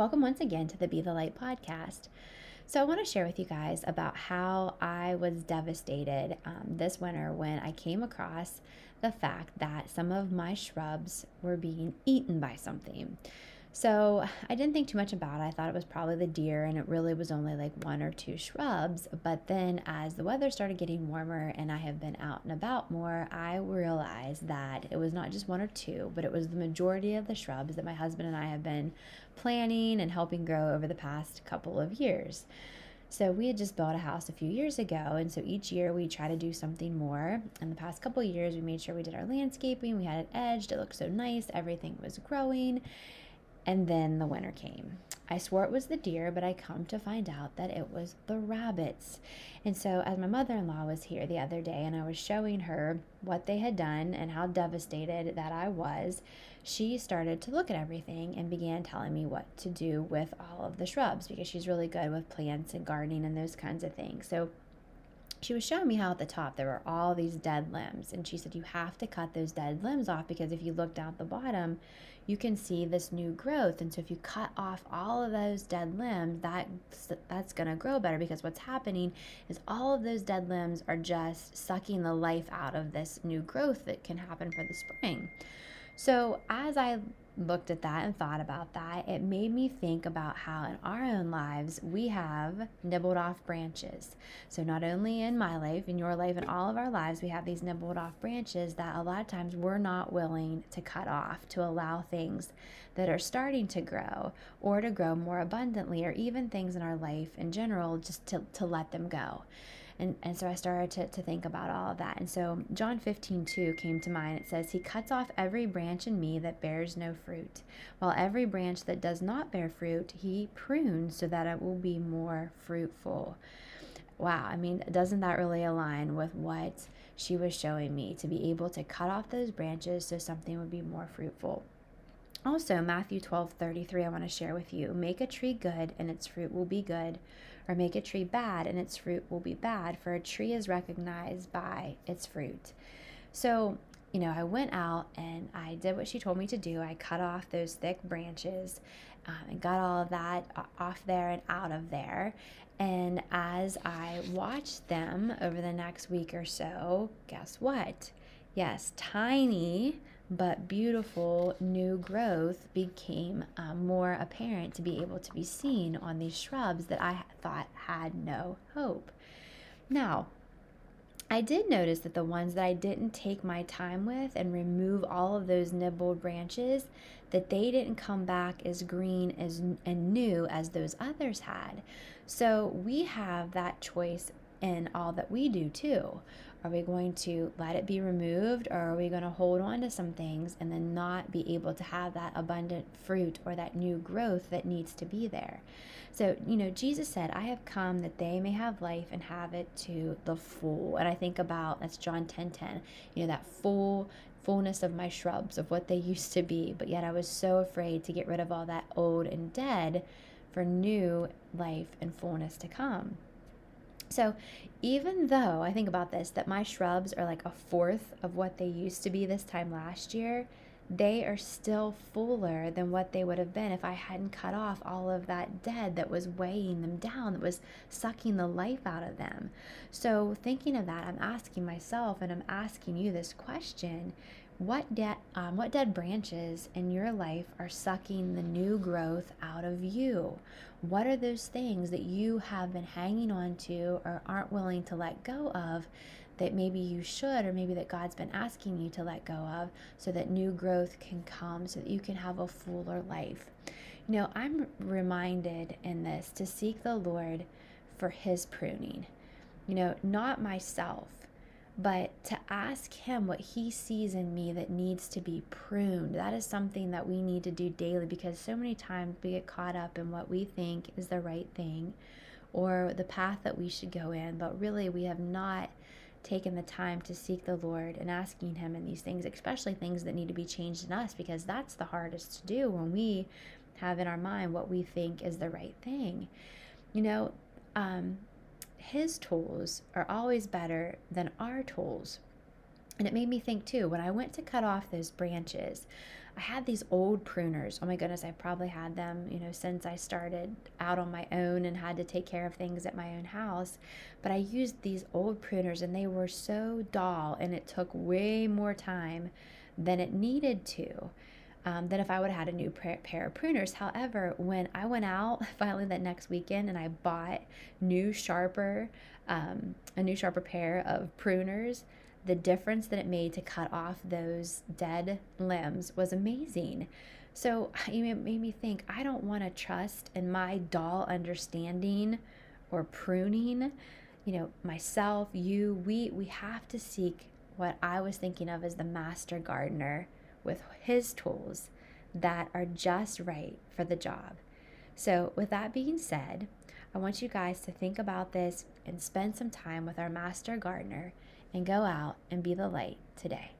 Welcome once again to the Be the Light podcast. So, I want to share with you guys about how I was devastated um, this winter when I came across the fact that some of my shrubs were being eaten by something. So I didn't think too much about it. I thought it was probably the deer, and it really was only like one or two shrubs. But then, as the weather started getting warmer and I have been out and about more, I realized that it was not just one or two, but it was the majority of the shrubs that my husband and I have been planning and helping grow over the past couple of years. So we had just bought a house a few years ago, and so each year we try to do something more. In the past couple of years, we made sure we did our landscaping. We had it edged; it looked so nice. Everything was growing, and then the winter came. I swore it was the deer, but I come to find out that it was the rabbits. And so, as my mother in law was here the other day and I was showing her what they had done and how devastated that I was, she started to look at everything and began telling me what to do with all of the shrubs because she's really good with plants and gardening and those kinds of things. So, she was showing me how at the top there were all these dead limbs and she said you have to cut those dead limbs off because if you look down at the bottom you can see this new growth and so if you cut off all of those dead limbs that that's going to grow better because what's happening is all of those dead limbs are just sucking the life out of this new growth that can happen for the spring so as i looked at that and thought about that, it made me think about how in our own lives we have nibbled off branches. So, not only in my life, in your life, in all of our lives, we have these nibbled off branches that a lot of times we're not willing to cut off to allow things that are starting to grow or to grow more abundantly, or even things in our life in general, just to, to let them go. And, and so I started to, to think about all of that. And so John 15, 2 came to mind. It says, He cuts off every branch in me that bears no fruit, while every branch that does not bear fruit, He prunes so that it will be more fruitful. Wow, I mean, doesn't that really align with what she was showing me to be able to cut off those branches so something would be more fruitful? Also, Matthew 12 33, I want to share with you. Make a tree good, and its fruit will be good, or make a tree bad, and its fruit will be bad, for a tree is recognized by its fruit. So, you know, I went out and I did what she told me to do. I cut off those thick branches um, and got all of that off there and out of there. And as I watched them over the next week or so, guess what? Yes, tiny but beautiful new growth became um, more apparent to be able to be seen on these shrubs that I thought had no hope. Now, I did notice that the ones that I didn't take my time with and remove all of those nibbled branches, that they didn't come back as green as and new as those others had. So we have that choice in all that we do too. Are we going to let it be removed or are we going to hold on to some things and then not be able to have that abundant fruit or that new growth that needs to be there? So, you know, Jesus said, I have come that they may have life and have it to the full. And I think about that's John 10 10, you know, that full fullness of my shrubs, of what they used to be. But yet I was so afraid to get rid of all that old and dead for new life and fullness to come. So, even though I think about this, that my shrubs are like a fourth of what they used to be this time last year, they are still fuller than what they would have been if I hadn't cut off all of that dead that was weighing them down, that was sucking the life out of them. So, thinking of that, I'm asking myself and I'm asking you this question what dead um, what dead branches in your life are sucking the new growth out of you? What are those things that you have been hanging on to or aren't willing to let go of that maybe you should or maybe that god's been asking you to let go of so that new growth can come so that you can have a fuller life? You know i'm reminded in this to seek the lord for his pruning. You know not myself but to ask Him what He sees in me that needs to be pruned. That is something that we need to do daily because so many times we get caught up in what we think is the right thing or the path that we should go in, but really we have not taken the time to seek the Lord and asking Him in these things, especially things that need to be changed in us, because that's the hardest to do when we have in our mind what we think is the right thing. You know, um, his tools are always better than our tools. And it made me think too, when I went to cut off those branches, I had these old pruners. Oh my goodness, I probably had them, you know, since I started out on my own and had to take care of things at my own house. But I used these old pruners and they were so dull and it took way more time than it needed to. Um, than if I would have had a new pair of pruners. However, when I went out finally that next weekend and I bought new sharper, um, a new sharper pair of pruners, the difference that it made to cut off those dead limbs was amazing. So it made me think I don't want to trust in my dull understanding or pruning, you know, myself, you, we we have to seek what I was thinking of as the master gardener with his tools that are just right for the job. So, with that being said, I want you guys to think about this and spend some time with our master gardener and go out and be the light today.